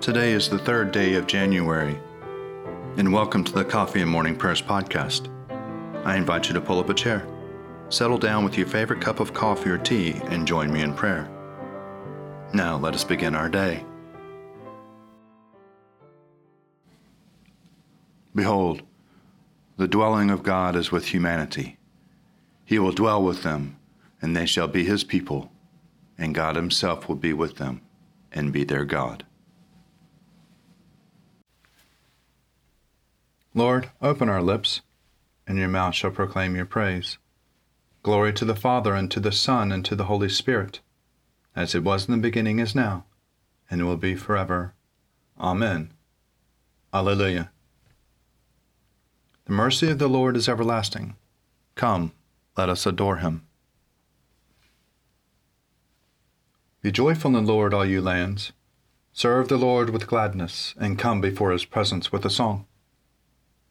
Today is the third day of January, and welcome to the Coffee and Morning Prayers podcast. I invite you to pull up a chair, settle down with your favorite cup of coffee or tea, and join me in prayer. Now let us begin our day. Behold, the dwelling of God is with humanity. He will dwell with them, and they shall be his people, and God himself will be with them and be their God. Lord, open our lips, and your mouth shall proclaim your praise. Glory to the Father, and to the Son, and to the Holy Spirit, as it was in the beginning, is now, and will be forever. Amen. Alleluia. The mercy of the Lord is everlasting. Come, let us adore him. Be joyful in the Lord, all you lands. Serve the Lord with gladness, and come before his presence with a song.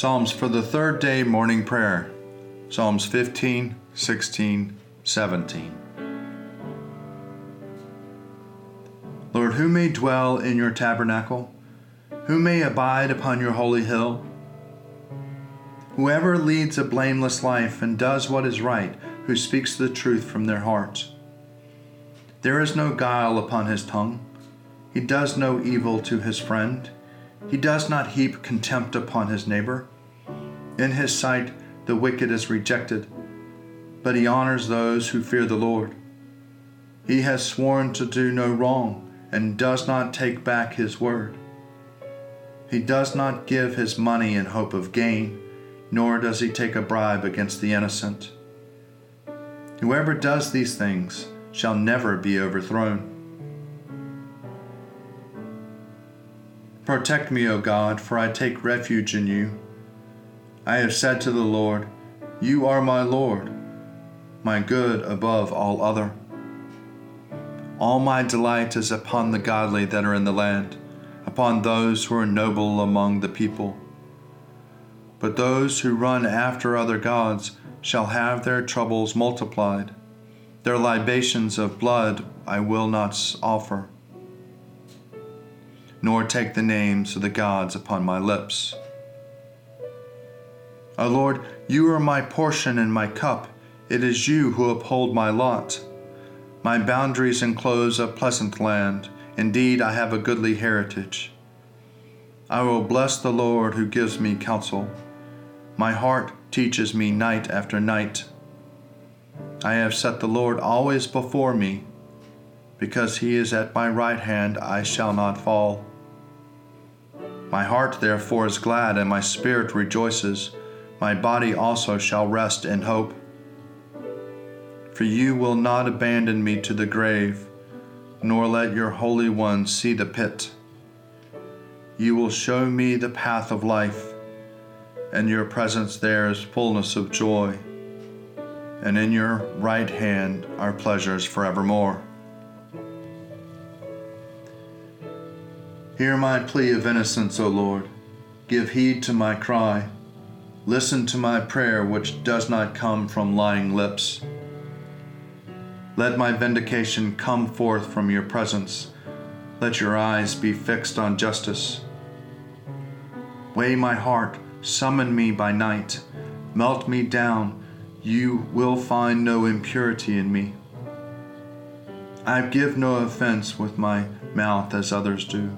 Psalms for the third day morning prayer Psalms 15, 16, 17. Lord, who may dwell in your tabernacle? Who may abide upon your holy hill? Whoever leads a blameless life and does what is right, who speaks the truth from their hearts. There is no guile upon his tongue. He does no evil to his friend. He does not heap contempt upon his neighbor. In his sight, the wicked is rejected, but he honors those who fear the Lord. He has sworn to do no wrong and does not take back his word. He does not give his money in hope of gain, nor does he take a bribe against the innocent. Whoever does these things shall never be overthrown. Protect me, O God, for I take refuge in you. I have said to the Lord, You are my Lord, my good above all other. All my delight is upon the godly that are in the land, upon those who are noble among the people. But those who run after other gods shall have their troubles multiplied. Their libations of blood I will not offer, nor take the names of the gods upon my lips. O Lord, you are my portion and my cup. It is you who uphold my lot. My boundaries enclose a pleasant land. Indeed, I have a goodly heritage. I will bless the Lord who gives me counsel. My heart teaches me night after night. I have set the Lord always before me. Because he is at my right hand, I shall not fall. My heart therefore is glad, and my spirit rejoices my body also shall rest in hope. For you will not abandon me to the grave, nor let your Holy One see the pit. You will show me the path of life, and your presence there is fullness of joy, and in your right hand are pleasures forevermore. Hear my plea of innocence, O Lord. Give heed to my cry. Listen to my prayer, which does not come from lying lips. Let my vindication come forth from your presence. Let your eyes be fixed on justice. Weigh my heart, summon me by night, melt me down. You will find no impurity in me. I give no offense with my mouth as others do.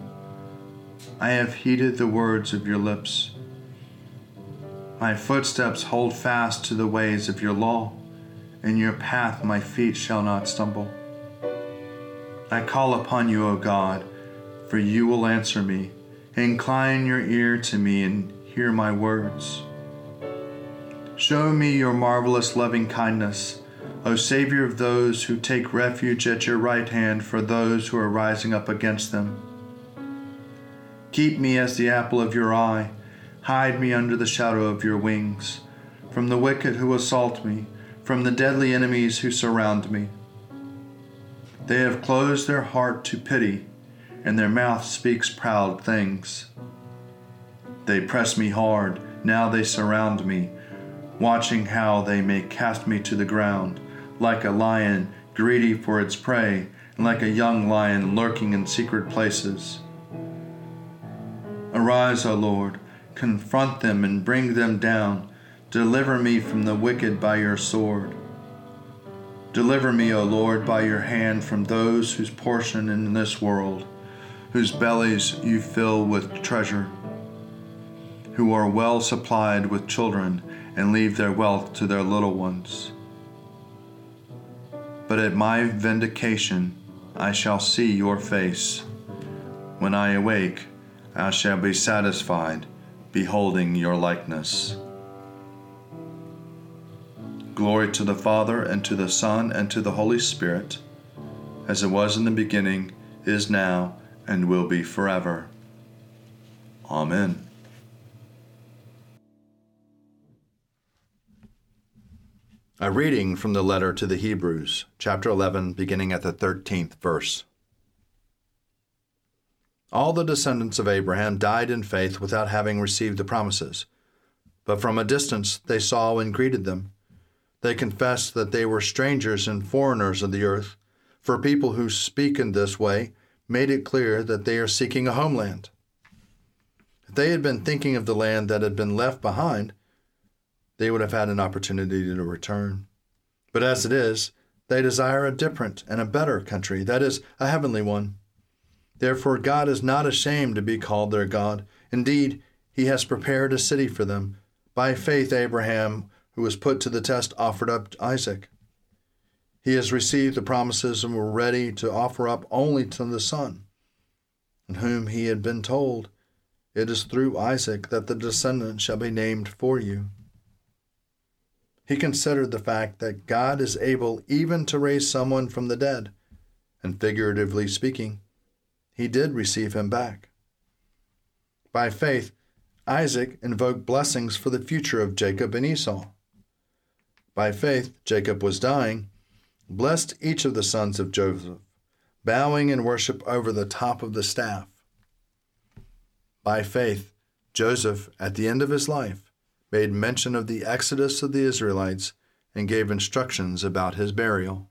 I have heeded the words of your lips. My footsteps hold fast to the ways of your law. In your path my feet shall not stumble. I call upon you, O God, for you will answer me. Incline your ear to me and hear my words. Show me your marvelous loving kindness, O Savior of those who take refuge at your right hand for those who are rising up against them. Keep me as the apple of your eye. Hide me under the shadow of your wings. From the wicked who assault me, from the deadly enemies who surround me. They have closed their heart to pity, and their mouth speaks proud things. They press me hard, now they surround me, watching how they may cast me to the ground, like a lion greedy for its prey, and like a young lion lurking in secret places. Arise, O Lord, confront them and bring them down. Deliver me from the wicked by your sword. Deliver me, O Lord, by your hand from those whose portion in this world, whose bellies you fill with treasure, who are well supplied with children and leave their wealth to their little ones. But at my vindication I shall see your face. When I awake, I shall be satisfied, beholding your likeness. Glory to the Father, and to the Son, and to the Holy Spirit, as it was in the beginning, is now, and will be forever. Amen. A reading from the letter to the Hebrews, chapter 11, beginning at the 13th verse. All the descendants of Abraham died in faith without having received the promises. But from a distance they saw and greeted them. They confessed that they were strangers and foreigners of the earth, for people who speak in this way made it clear that they are seeking a homeland. If they had been thinking of the land that had been left behind, they would have had an opportunity to return. But as it is, they desire a different and a better country, that is, a heavenly one. Therefore, God is not ashamed to be called their God. Indeed, He has prepared a city for them. By faith, Abraham, who was put to the test, offered up Isaac. He has received the promises and were ready to offer up only to the Son, in whom he had been told, It is through Isaac that the descendant shall be named for you. He considered the fact that God is able even to raise someone from the dead, and figuratively speaking, he did receive him back. By faith, Isaac invoked blessings for the future of Jacob and Esau. By faith, Jacob was dying, blessed each of the sons of Joseph, bowing in worship over the top of the staff. By faith, Joseph, at the end of his life, made mention of the exodus of the Israelites and gave instructions about his burial.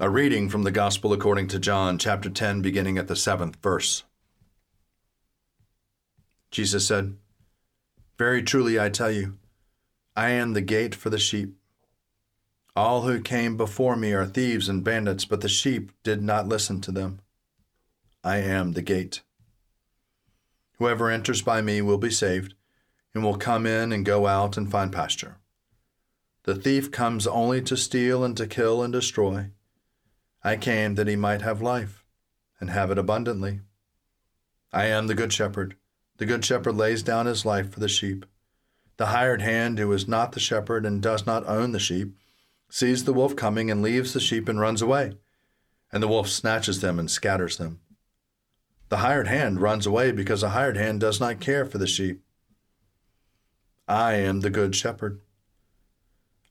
A reading from the Gospel according to John, chapter 10, beginning at the seventh verse. Jesus said, Very truly I tell you, I am the gate for the sheep. All who came before me are thieves and bandits, but the sheep did not listen to them. I am the gate. Whoever enters by me will be saved, and will come in and go out and find pasture. The thief comes only to steal and to kill and destroy. I came that he might have life, and have it abundantly. I am the good shepherd. The good shepherd lays down his life for the sheep. The hired hand, who is not the shepherd and does not own the sheep, sees the wolf coming and leaves the sheep and runs away. And the wolf snatches them and scatters them. The hired hand runs away because the hired hand does not care for the sheep. I am the good shepherd.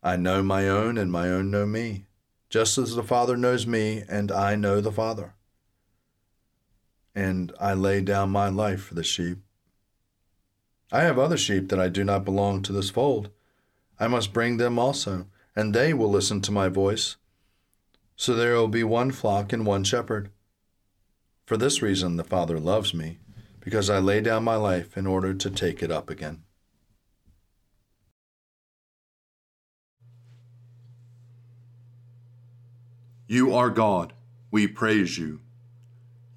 I know my own, and my own know me just as the Father knows me, and I know the Father. And I lay down my life for the sheep. I have other sheep that I do not belong to this fold. I must bring them also, and they will listen to my voice. So there will be one flock and one shepherd. For this reason the Father loves me, because I lay down my life in order to take it up again. You are God, we praise you.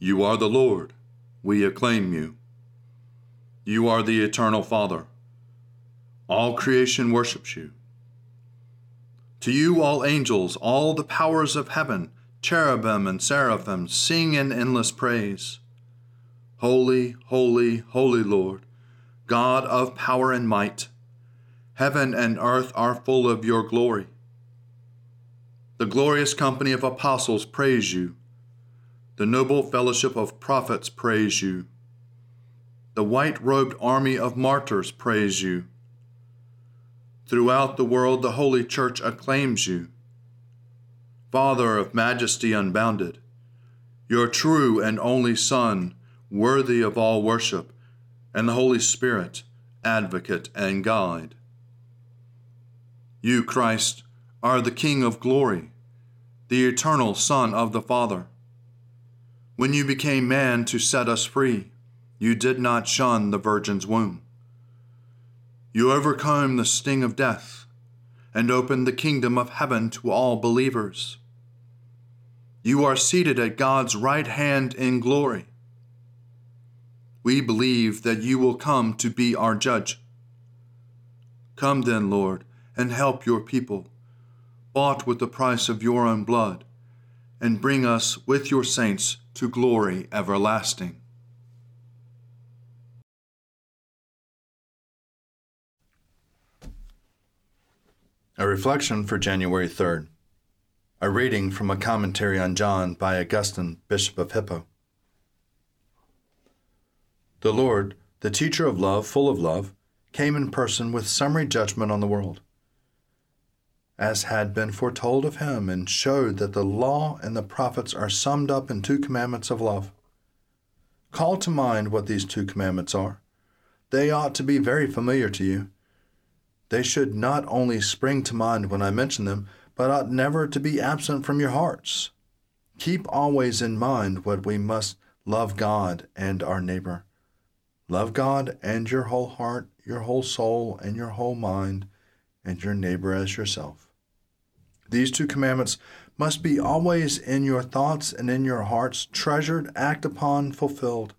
You are the Lord, we acclaim you. You are the eternal Father. All creation worships you. To you, all angels, all the powers of heaven, cherubim and seraphim, sing in endless praise. Holy, holy, holy Lord, God of power and might, heaven and earth are full of your glory. The glorious company of apostles praise you. The noble fellowship of prophets praise you. The white robed army of martyrs praise you. Throughout the world, the Holy Church acclaims you. Father of majesty unbounded, your true and only Son, worthy of all worship, and the Holy Spirit, advocate and guide. You, Christ, are the King of glory, the eternal Son of the Father. When you became man to set us free, you did not shun the Virgin's womb. You overcame the sting of death and opened the kingdom of heaven to all believers. You are seated at God's right hand in glory. We believe that you will come to be our judge. Come then, Lord, and help your people bought with the price of your own blood, and bring us with your saints to glory everlasting. A reflection for January 3rd. A reading from a commentary on John by Augustine, Bishop of Hippo. The Lord, the teacher of love, full of love, came in person with summary judgment on the world as had been foretold of him, and showed that the law and the prophets are summed up in two commandments of love. Call to mind what these two commandments are. They ought to be very familiar to you. They should not only spring to mind when I mention them, but ought never to be absent from your hearts. Keep always in mind what we must love God and our neighbor. Love God and your whole heart, your whole soul, and your whole mind, and your neighbor as yourself. These two commandments must be always in your thoughts and in your hearts, treasured, act upon, fulfilled.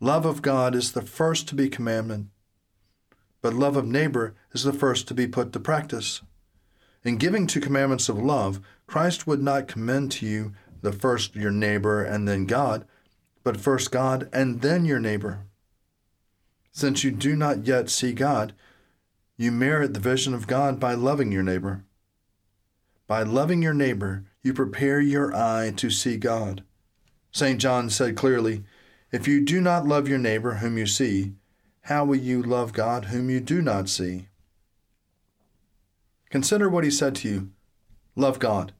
Love of God is the first to be commanded, but love of neighbor is the first to be put to practice. In giving two commandments of love, Christ would not commend to you the first your neighbor and then God, but first God and then your neighbor. Since you do not yet see God, you merit the vision of God by loving your neighbor. By loving your neighbor, you prepare your eye to see God. St. John said clearly, If you do not love your neighbor whom you see, how will you love God whom you do not see? Consider what he said to you Love God.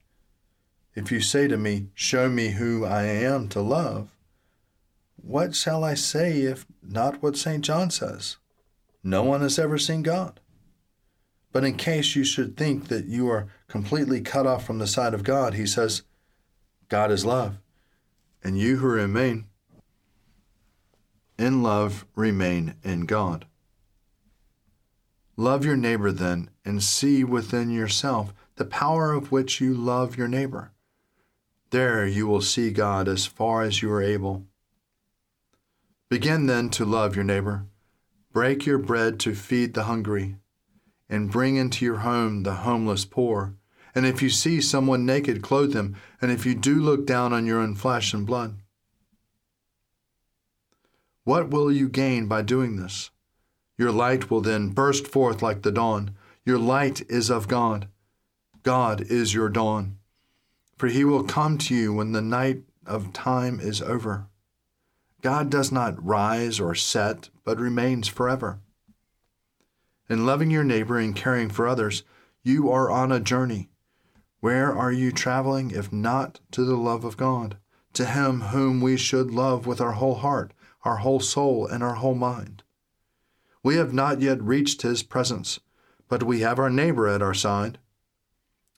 If you say to me, Show me who I am to love, what shall I say if not what St. John says? No one has ever seen God. But in case you should think that you are completely cut off from the side of God, he says, God is love, and you who remain in love remain in God. Love your neighbor then, and see within yourself the power of which you love your neighbor. There you will see God as far as you are able. Begin then to love your neighbor. Break your bread to feed the hungry and bring into your home the homeless poor. And if you see someone naked, clothe them. And if you do look down on your own flesh and blood, what will you gain by doing this? Your light will then burst forth like the dawn. Your light is of God. God is your dawn. For he will come to you when the night of time is over. God does not rise or set, but remains forever. In loving your neighbor and caring for others, you are on a journey. Where are you traveling if not to the love of God, to Him whom we should love with our whole heart, our whole soul, and our whole mind? We have not yet reached His presence, but we have our neighbor at our side.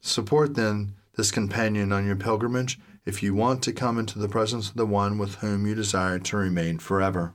Support then this companion on your pilgrimage if you want to come into the presence of the one with whom you desire to remain forever.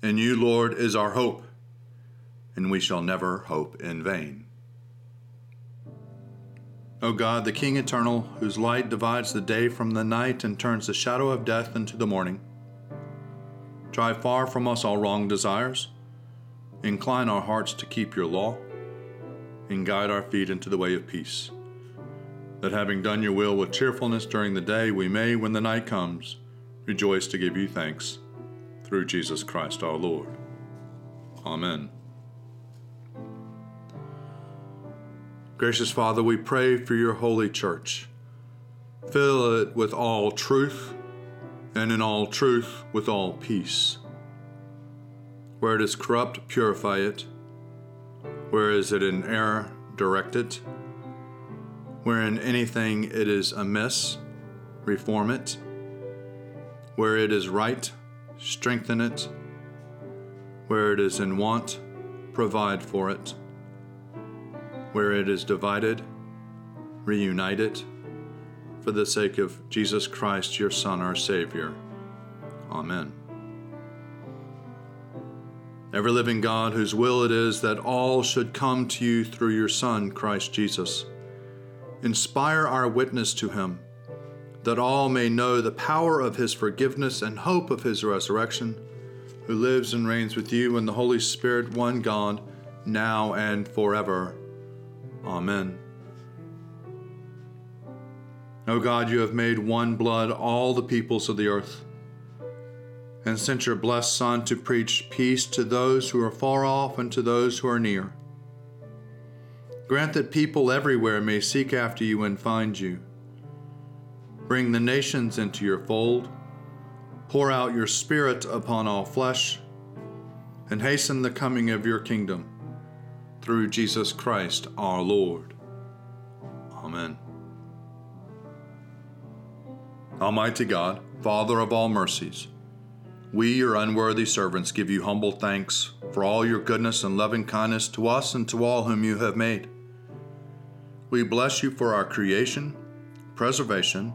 In you, Lord, is our hope, and we shall never hope in vain. O God, the King eternal, whose light divides the day from the night and turns the shadow of death into the morning, drive far from us all wrong desires, incline our hearts to keep your law, and guide our feet into the way of peace, that having done your will with cheerfulness during the day, we may, when the night comes, rejoice to give you thanks, through Jesus Christ our Lord. Amen. Gracious Father, we pray for your holy church. Fill it with all truth, and in all truth with all peace. Where it is corrupt, purify it. Where is it in error, direct it. Where in anything it is amiss, reform it. Where it is right, strengthen it. Where it is in want, provide for it where it is divided, reunite it, for the sake of Jesus Christ, your Son, our Savior. Amen. Ever living God, whose will it is that all should come to you through your Son, Christ Jesus, inspire our witness to him, that all may know the power of his forgiveness and hope of his resurrection, who lives and reigns with you in the Holy Spirit, one God, now and forever. Amen. O God, you have made one blood all the peoples of the earth, and sent your blessed Son to preach peace to those who are far off and to those who are near. Grant that people everywhere may seek after you and find you. Bring the nations into your fold. Pour out your Spirit upon all flesh, and hasten the coming of your kingdom through Jesus Christ our Lord. Amen. Almighty God, Father of all mercies, we, your unworthy servants, give you humble thanks for all your goodness and loving kindness to us and to all whom you have made. We bless you for our creation, preservation,